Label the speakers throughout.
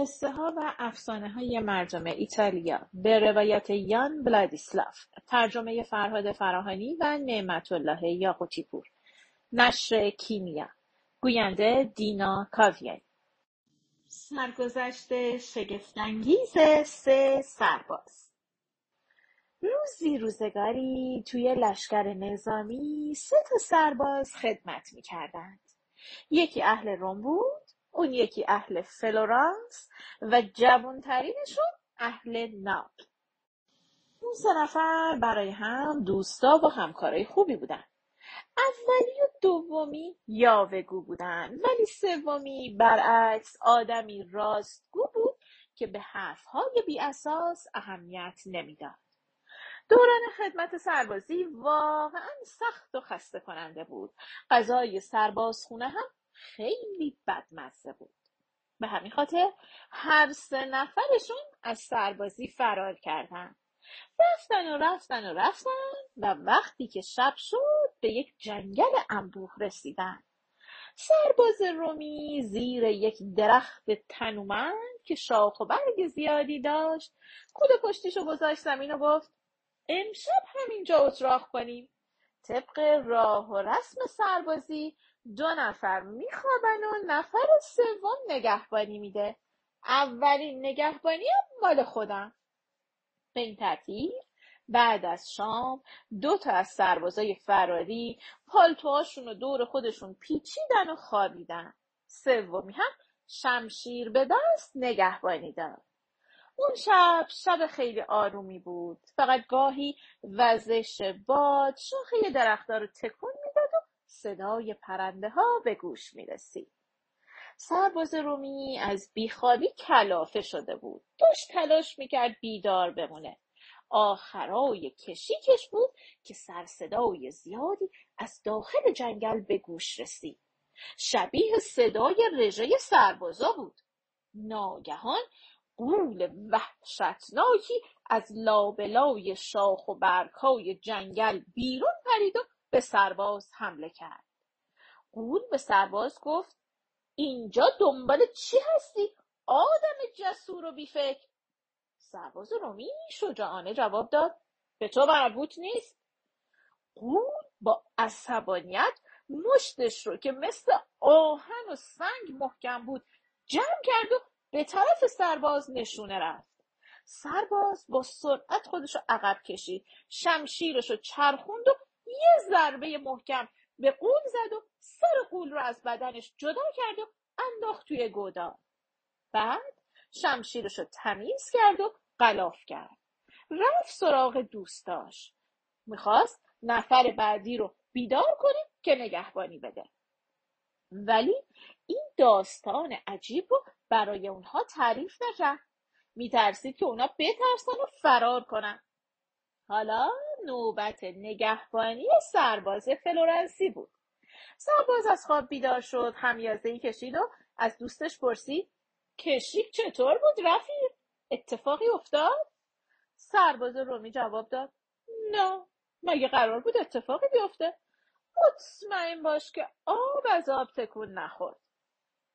Speaker 1: قصه ها و افسانه های مردم ایتالیا. به روایت یان بلادیسلاف ترجمه فرهاد فراهانی و نعمت الله یاقوتی پور نشر کیمیا. گوینده دینا کاویانی. سرگذشت شگفتانگیز سه سرباز. روزی روزگاری توی لشکر نظامی سه تا سرباز خدمت می‌کردند. یکی اهل روم بود اون یکی اهل فلورانس و جوانترینشون اهل ناپل اون سه نفر برای هم دوستا و همکارای خوبی بودن اولی و دومی یاوهگو بودن ولی سومی برعکس آدمی راستگو بود که به حرفهای بی اساس اهمیت نمی‌داد. دوران خدمت سربازی واقعا سخت و خسته کننده بود. غذای سربازخونه هم خیلی بدمزه بود. به همین خاطر هر سه نفرشون از سربازی فرار کردن. رفتن و رفتن و رفتن و وقتی که شب شد به یک جنگل انبوه رسیدن. سرباز رومی زیر یک درخت تنومند که شاخ و برگ زیادی داشت کود پشتیشو گذاشت زمین و گفت امشب همینجا اتراق کنیم طبق راه و رسم سربازی دو نفر میخوابن و نفر سوم نگهبانی میده. اولین نگهبانی هم مال خودم. به این ترتیب. بعد از شام دو تا از سربازای فراری پالتوهاشون رو دور خودشون پیچیدن و خوابیدن. سومی هم شمشیر به دست نگهبانی داد. اون شب شب خیلی آرومی بود. فقط گاهی وزش باد شاخه درختها رو تکون صدای پرنده ها به گوش می رسید. سرباز رومی از بیخوابی کلافه شده بود. داشت تلاش می‌کرد بیدار بمونه. آخرای کشیکش بود که سرصدای زیادی از داخل جنگل به گوش رسید. شبیه صدای رژه سربازا بود. ناگهان قول وحشتناکی از لابلای شاخ و برگهای جنگل بیرون پرید و به سرباز حمله کرد. قول به سرباز گفت اینجا دنبال چی هستی؟ آدم جسور و بیفکر. سرباز رومی شجاعانه جواب داد به تو مربوط نیست. قول با عصبانیت مشتش رو که مثل آهن و سنگ محکم بود جمع کرد و به طرف سرباز نشونه رفت. سرباز با سرعت خودش رو عقب کشید شمشیرش رو چرخوند و یه ضربه محکم به قول زد و سر قول رو از بدنش جدا کرد و انداخت توی گودال بعد شمشیرش رو تمیز کرد و قلاف کرد. رفت سراغ دوستاش. می‌خواست نفر بعدی رو بیدار کنه که نگهبانی بده. ولی این داستان عجیب رو برای اونها تعریف نکرد. میترسید که اونا بترسن و فرار کنن. حالا نوبت نگهبانی سرباز فلورنسی بود. سرباز از خواب بیدار شد ای کشید و از دوستش پرسید کشیک چطور بود رفیق؟ اتفاقی افتاد؟ سرباز رومی جواب داد نه مگه قرار بود اتفاقی بیفته؟ مطمئن باش که آب از آب تکون نخورد.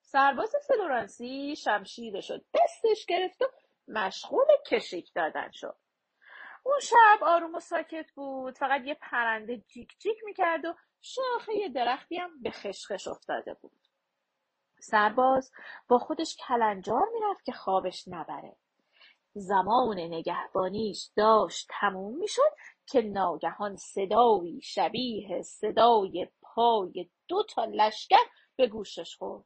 Speaker 1: سرباز فلورانسی شمشیرش شد دستش گرفت و مشغول کشیک دادن شد. اون شب آروم و ساکت بود. فقط یه پرنده جیک جیک می‌کرد و شاخه درختی هم به خشخش افتاده بود. سرباز با خودش کلنجار می‌رفت که خوابش نبره. زمان نگهبانیش داشت تموم می‌شد که ناگهان صدایی شبیه صدای پای دو تا لشکر به گوشش خورد.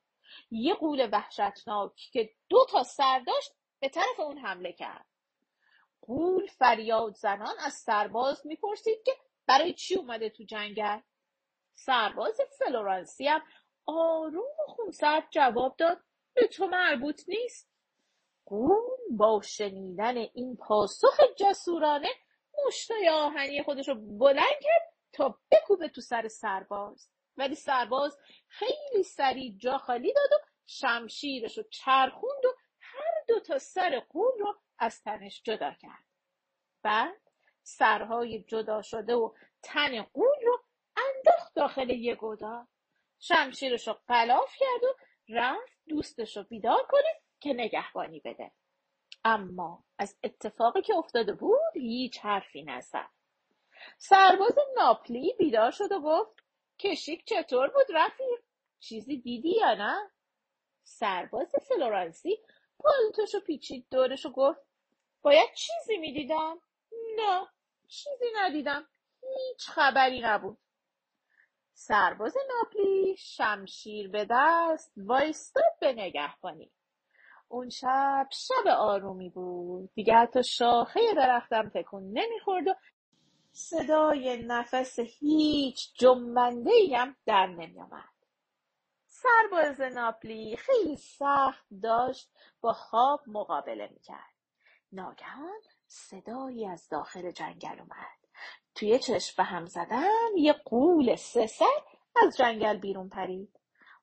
Speaker 1: یه قول وحشتناک که دو تا سر داشت به طرف اون حمله کرد. قول فریاد زنان از سرباز می‌پرسید که برای چی اومده تو جنگل؟ سرباز فلورانسی هم آروم و خونسرد جواب داد به تو مربوط نیست. قول با شنیدن این پاسخ جسورانه مشتای آهنی خودش رو بلند کرد تا بکوبه تو سر سرباز. ولی سرباز خیلی سریع جا خالی داد و شمشیرش رو چرخوند و دو تا سر قول رو از تنش جدا کرد. بعد سرهای جدا شده و تن قول رو انداخت داخل یه گودال شمشیرش رو قلاف کرد و رفت دوستش رو بیدار کنه که نگهبانی بده. اما از اتفاقی که افتاده بود هیچ حرفی نزد. سرباز ناپلی بیدار شد و گفت کشیک چطور بود رفیق؟ چیزی دیدی یا نه؟ سرباز فلورانسی پالتوشو پیچید دورش گفت باید چیزی می‌دیدم؟ نه چیزی ندیدم. هیچ خبری نبود. سرباز ناپلی شمشیر به دست وایستاد به نگهبانی. اون شب شب آرومی بود. دیگه حتی شاخه درختم تکون نمی‌خورد و صدای نفس هیچ جنبنده هم در نمیآمد. سرباز ناپلی خیلی سخت داشت با خواب مقابله می‌کرد. ناگهان صدایی از داخل جنگل اومد. توی چشم به هم زدن یه قول سه از جنگل بیرون پرید.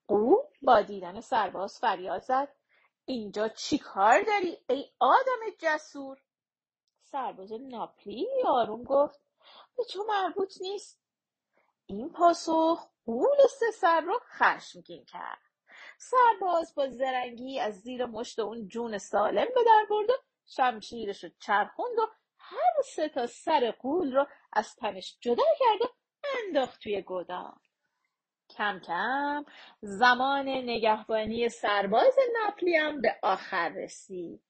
Speaker 1: قول با دیدن سرباز فریاد زد. اینجا چی کار داری ای آدم جسور؟ سرباز ناپلی آروم گفت. به تو مربوط نیست. این پاسخ قول سه سر رو خشمگین کرد. سرباز با زرنگی از زیر مشت اون جون سالم به در برد و شمشیرش رو چرخوند و هر سه تا سر قول رو از تنش جدا کرد و انداخت توی گودال. کم کم زمان نگهبانی سرباز ناپلی هم به آخر رسید.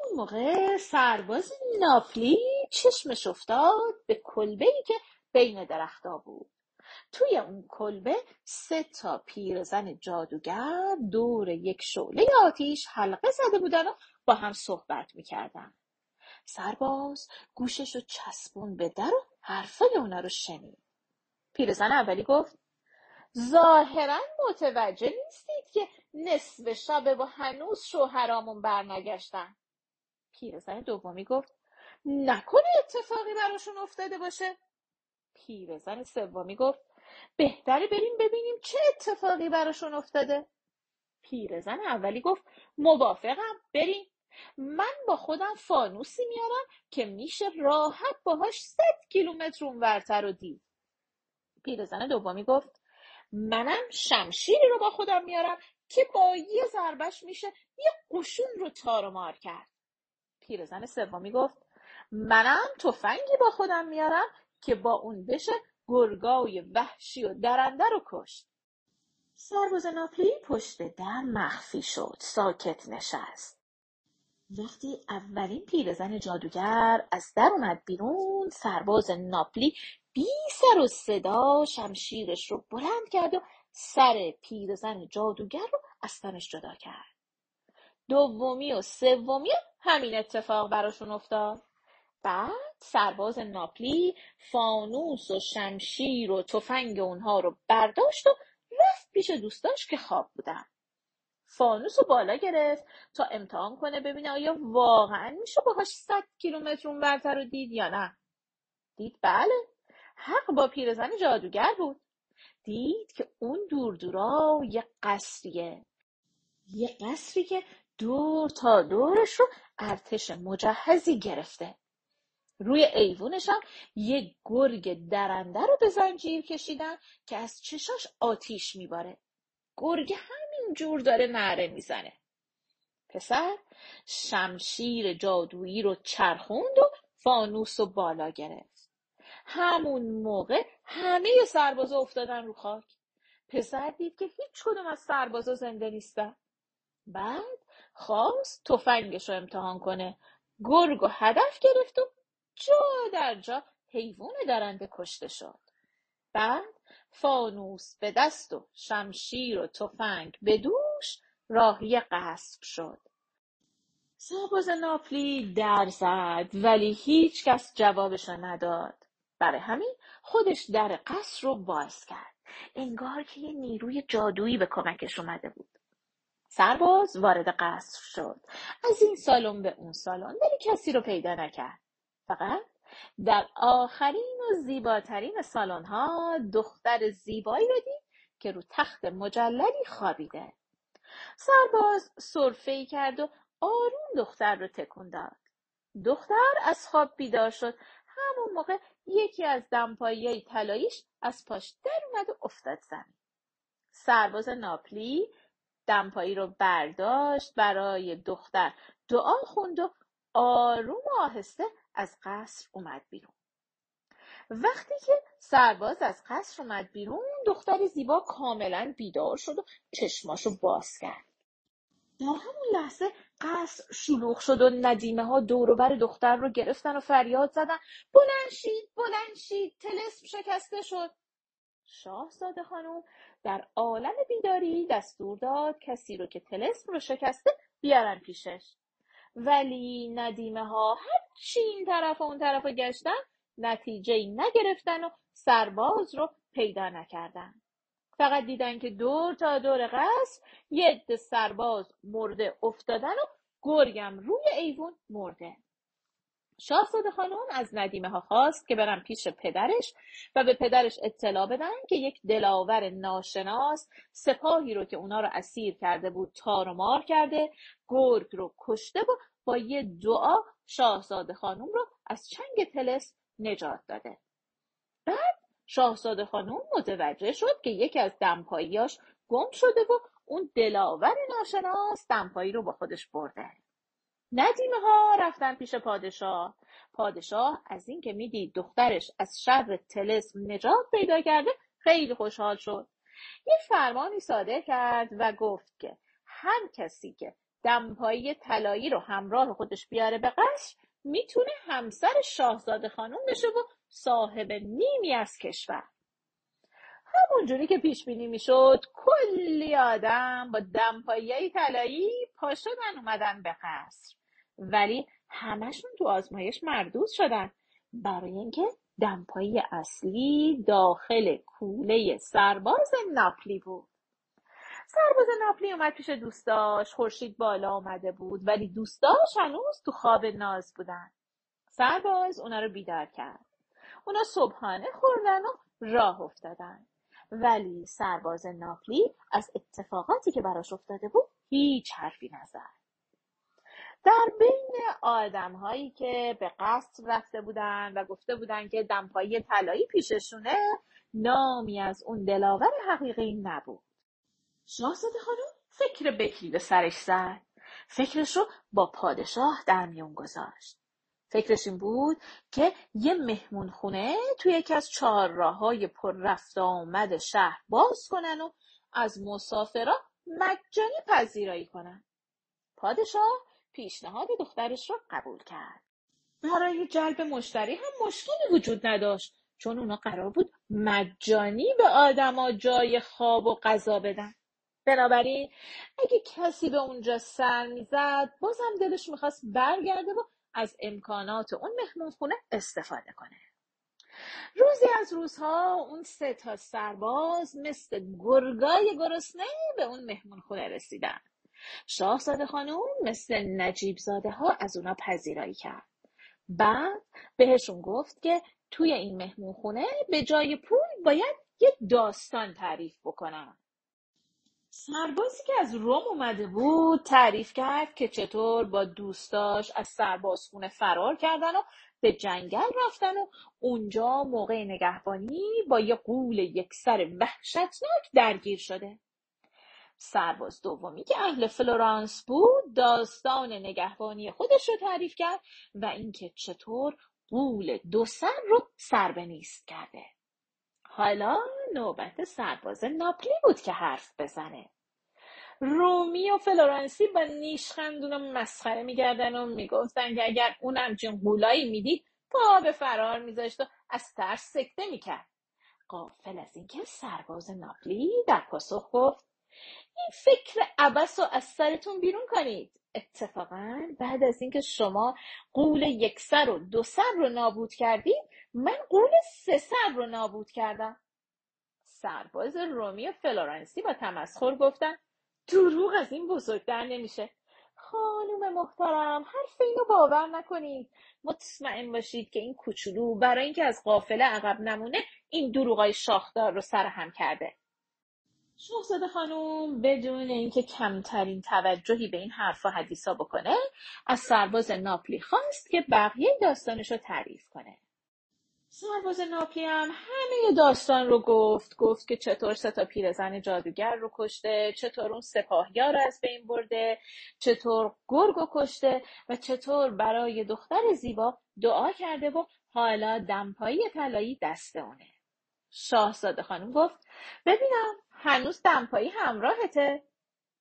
Speaker 1: اون موقع سرباز ناپلی چشمش افتاد به کلبه ای که بین درختا بود. توی اون کلبه سه تا پیرزن جادوگر دور یک شعله آتیش حلقه زده بودن و با هم صحبت می‌کردن. سرباز گوشش رو چسبون به در و حرفای اونا رو شنید. پیرزن اولی گفت ظاهرا متوجه نیستید که نصف شبه و هنوز شوهرامون برنگشتن. پیرزن دومی گفت نکنه اتفاقی براشون افتاده باشه. پیرزن سومی گفت بهتره بریم ببینیم چه اتفاقی براشون افتاده. پیرزن اولی گفت موافقم بریم. من با خودم فانوسی میارم که میشه راحت باهاش صد کیلومتر اونورتر رو دید. پیرزن دومی گفت منم شمشیری رو با خودم میارم که با یه ضربش میشه یه قشون رو تار و مار کرد. پیرزن سومی گفت منم تفنگی با خودم میارم که با اون بشه گرگای وحشی و درنده رو کشت. سرباز ناپلی پشت در مخفی شد. ساکت نشست. وقتی اولین پیرزن جادوگر از در اومد بیرون سرباز ناپلی بی سر و صدا شمشیرش رو بلند کرد و سر پیرزن جادوگر رو از تنش جدا کرد. دومی و سومی همین اتفاق براشون افتاد. بعد سرباز ناپلی فانوس و شمشیر و تفنگ اونها رو برداشت و رفت پیش دوستاش که خواب بودن. فانوس رو بالا گرفت تا امتحان کنه ببینه آیا واقعا میشه باهاش صد کیلومتر اون برتر رو دید یا نه. دید بله حق با پیرزن جادوگر بود. دید که اون دور دورا یه قصریه. یه قصری که دور تا دورش رو ارتش مجهزی گرفته. روی ایوونش هم یه گرگ درنده رو به زنجیر کشیدن که از چشاش آتیش میباره. گرگ همین جور داره نعره می‌زنه. پسر شمشیر جادویی رو چرخوند و فانوس و بالا گرفت. همون موقع همه سربازا افتادن رو خاک. پسر دید که هیچ کدوم از سربازا زنده نیستن. بعد خواست تفنگش رو امتحان کنه. گرگ و هدف گرفت و جا در جا حیوان درنده کشته شد. بعد فانوس به دست و شمشیر و تفنگ به دوش راهی قصر شد. سرباز ناپلی در زد ولی هیچ کس جوابش نداد. برای همین خودش در قصر رو باز کرد. انگار که یه نیروی جادویی به کمکش اومده بود. سرباز وارد قصر شد. از این سالن به اون سالن ولی کسی رو پیدا نکرد. فقط. در آخرین و زیباترین سالن ها دختر زیبایی رو دید که رو تخت مجللی خوابیده. سرباز سرفه کرد و آروم دختر رو تکون داد. دختر از خواب بیدار شد. همون موقع یکی از دمپایی طلاییش از پاش در اومد و افتاد زمین. سرباز ناپلی دمپایی رو برداشت برای دختر دعا خوند و آروم و آهسته از قصر اومد بیرون. وقتی که سرباز از قصر اومد بیرون دختر زیبا کاملا بیدار شد و چشماشو باز کرد. در همون لحظه قصر شلوغ شد و ندیمه ها دوروبر دختر رو گرفتن و فریاد زدن. بلند شید بلند شید تلسم شکسته شد. شاهزاده خانم در عالم بیداری دستور داد کسی رو که تلسم رو شکسته بیارن پیشش. ولی ندیمه ها هرچی این طرف و اون طرف گشتن نتیجه نگرفتن و سرباز رو پیدا نکردن. فقط دیدن که دور تا دور قصر یه سرباز مرده افتادن و گرگم روی ایوون مرده. شاهزاده خانم از ندیمه ها خواست که برن پیش پدرش و به پدرش اطلاع بدن که یک دلاور ناشناس سپاهی رو که اونا رو اسیر کرده بود تار و مار کرده گرگ رو کشته و با یه دعا شاهزاده خانم رو از چنگ تلس نجات داده. بعد شاهزاده خانم متوجه شد که یکی از دمپاییاش گم شده و اون دلاور ناشناس دمپایی رو با خودش برده. ندیمه ها رفتن پیش پادشاه. پادشاه از اینکه می‌دید دخترش از شر تلسم نجات پیدا کرده خیلی خوشحال شد. یه فرمانی صادر کرد و گفت که هر کسی که دمپایی طلایی رو همراه خودش بیاره به قصر می‌تونه همسر شاهزاده خانم بشه و صاحب نیمی از کشور. همونجوری که پیش بینی می‌شد کلی آدم با دمپایی طلایی پا شدن اومدن به قصر. ولی همشون تو آزمایش مردود شدن. برای اینکه دمپایی اصلی داخل کوله سرباز ناپلی بود. سرباز ناپلی اومد پیش دوستاش خورشید بالا آمده بود ولی دوستاش هنوز تو خواب ناز بودن. سرباز اونا رو بیدار کرد. اونا صبحانه خوردن و راه افتادن. ولی سرباز ناپلی از اتفاقاتی که براش افتاده بود هیچ حرفی نزد. در بین آدم هایی که به قصد رفته بودن و گفته بودن که دمپایی طلایی پیششونه نامی از اون دلاور حقیقی نبود. شاهزاده خانم فکر بکری به سرش زد. فکرش رو با پادشاه در میون گذاشت. فکرش این بود که یه مهمون خونه توی یکی از چهار راه های پر رفت آمد شهر باز کنن و از مسافرا مجانی پذیرایی کنن. پادشاه پیشنهاد دخترش را قبول کرد. برای جلب مشتری هم مشکلی وجود نداشت چون اونا قرار بود مجانی به آدما جای خواب و غذا بدن. بنابراین اگه کسی به اونجا سر می‌زد بازم دلش می‌خواست برگرده و از امکانات اون مهمون خونه استفاده کنه. روزی از روزها اون سه تا سرباز مثل گرگای گرسنه به اون مهمون خونه رسیدن. شاهزاده خانم مثل نجیب زاده ها از اونا پذیرایی کرد. بعد بهشون گفت که توی این مهمون خونه به جای پول باید یه داستان تعریف بکنن. سربازی که از روم اومده بود تعریف کرد که چطور با دوستاش از سربازخونه فرار کردن و به جنگل رفتن و اونجا موقع نگهبانی با یه قول یکسر وحشتناک درگیر شده. سرباز دومی که اهل فلورانس بود داستان نگهبانی خودش رو تعریف کرد و اینکه چطور قول دو سر رو سر به نیست کرده. حالا نوبت سرباز ناپلی بود که حرف بزنه. رومی و فلورانسی با نیشخندون و مسخره میگردن و می‌گفتن که اگر اون همچین قولایی می‌دید پا به فرار میذاشت و از ترس سکته می‌کرد. قافل از اینکه سرباز ناپلی در پاسخ گفت این فکر عبس رو از سرتون بیرون کنید. اتفاقا بعد از اینکه شما قول یک سر و دو سر رو نابود کردید من قول سه سر رو نابود کردم. سرباز رومی و فلورنسی با تمسخر گفتن دروغ از این بزرگتر نمیشه. خانم محترم حرف اینو باور نکنید. مطمئن باشید که این کوچولو برای اینکه از قافله عقب نمونه این دروغای شاخدار رو سرهم کرده. شاهزاده خانوم بدون اینکه کمترین توجهی به این حرفا حدیثا بکنه از سرباز ناپلی خواست که بقیه داستانش رو تعریف کنه. سرباز ناپلی هم همه داستان رو گفت گفت که چطور سه تا پیرزن جادوگر رو کشته چطور اون سپاهیار رو از بین برده چطور گرگو کشته و چطور برای دختر زیبا دعا کرده و حالا دمپایی طلایی دست اونه. شاهزاده خانم گفت ببینم هنوز دمپایی همراهته.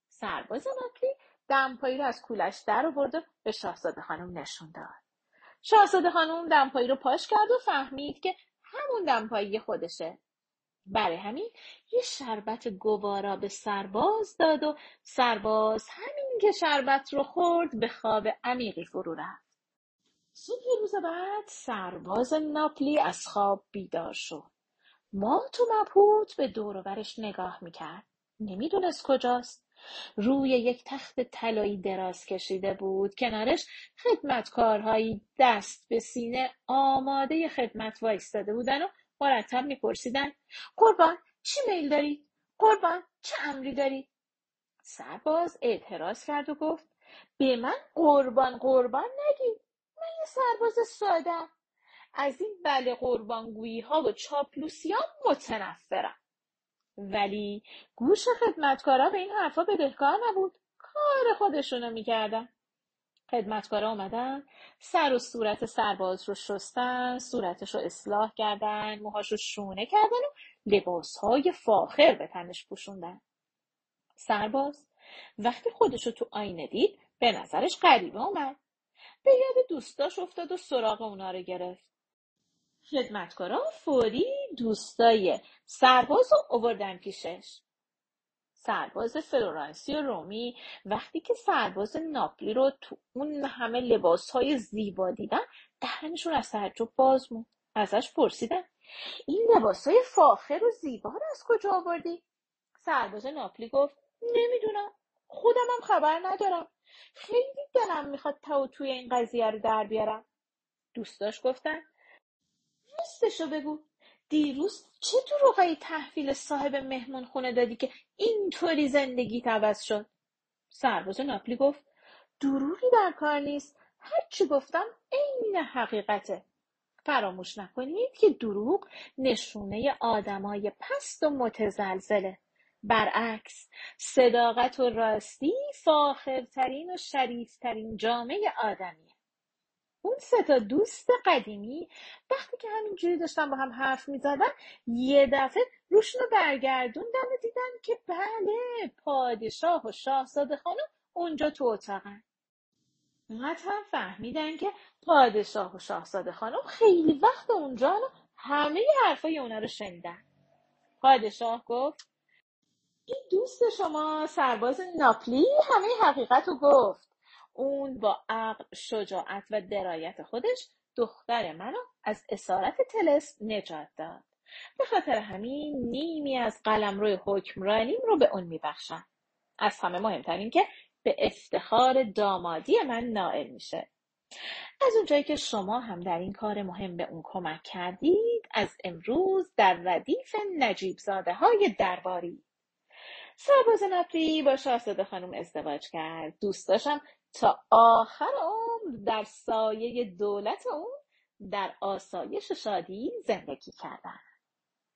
Speaker 1: سرباز ناپلی دمپایی رو از کولش در آورد و به شاهزاده خانم نشون داد. شاهزاده خانم دمپایی رو پاش کرد و فهمید که همون دمپایی خودشه. برای همین یه شربت گوارا به سرباز داد و سرباز همین که شربت رو خورد به خواب عمیقی فرو رفت. صبح روز بعد سرباز ناپلی از خواب بیدار شد. ما تو مبهوت به دور نگاه می‌کرد. نمی‌دونست کجاست. روی یک تخت طلایی دراز کشیده بود. کنارش خدمتکارهایی دست به سینه آماده خدمت وایستاده بودن و مرتب میپرسیدن قربان چی میل داری؟ قربان چه امری داری؟ سرباز اعتراض کرد و گفت به من قربان قربان نگی. من یه سرباز ساده از این بله قربانگویی ها و چاپلوسی ها متنفرم. ولی گوش خدمتکارا به این حرفا بدهکار نبود. کار خودشونو می‌کردن. خدمتکارا اومدن سر و صورت سرباز رو شستن صورتش رو اصلاح کردن موهاش رو شونه کردن و لباسهای فاخر به تنش پوشوندن. سرباز وقتی خودش رو تو آینه دید به نظرش غریبه اومد. به یاد دوستاش افتاد و سراغ اونا رو گرفت. خدمتکارا فوری دوستای سرباز رو اووردن پیشش سرباز فلورانسی و رومی وقتی که سرباز ناپلی رو تو اون همه لباس های زیبا دیدن دهنشون از تعجب باز مون ازش پرسیدن این لباس های فاخر و زیبا رو از کجا آوردی؟ سرباز ناپلی گفت نمی‌دونم خودم هم خبر ندارم. خیلی دلم می‌خواد تا توی این قضیه رو در بیارم. دوستاش گفتن راستشو بگو. دیروز چه دروغایی تحویل صاحب مهمون خونه دادی که اینطوری زندگی عوض شد؟ سرباز ناپلی گفت دروغی در کار نیست. هرچی گفتم عین حقیقته. فراموش نکنید که دروغ نشونه آدمای پست و متزلزله. برعکس صداقت و راستی فاخرترین و شریفترین جامعه آدمیه. اون سه تا دوست قدیمی وقتی که همینجوری داشتن با هم حرف می‌زدن یه دفعه روشون رو برگردوندن و دیدن که بله پادشاه و شاهزاده خانم اونجا تو اتاقن. اونقدر هم فهمیدن که پادشاه و شاهزاده خانم خیلی وقت اونجا همه حرفای اونا رو شنیدن. پادشاه گفت این دوست شما سرباز ناپلی همه حقیقت رو گفت. اون با عقل شجاعت و درایت خودش دختر منو از اسارت تلس نجات داد. به خاطر همین نیمی از قلمرو حکمرانیم رو به اون میبخشم. از همه مهمتر که به افتخار دامادی من نائل میشه. از اونجایی که شما هم در این کار مهم به اون کمک کردید از امروز در ردیف نجیب زاده های درباری. سرباز نپری با شاهزاده خانم ازدواج کرد. دوست داشتم تا آخر عمر در سایه دولت اون در آسایش شادی زندگی کردن.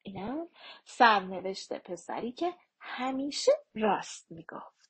Speaker 1: اینم سرنوشت پسری که همیشه راست می‌گفت.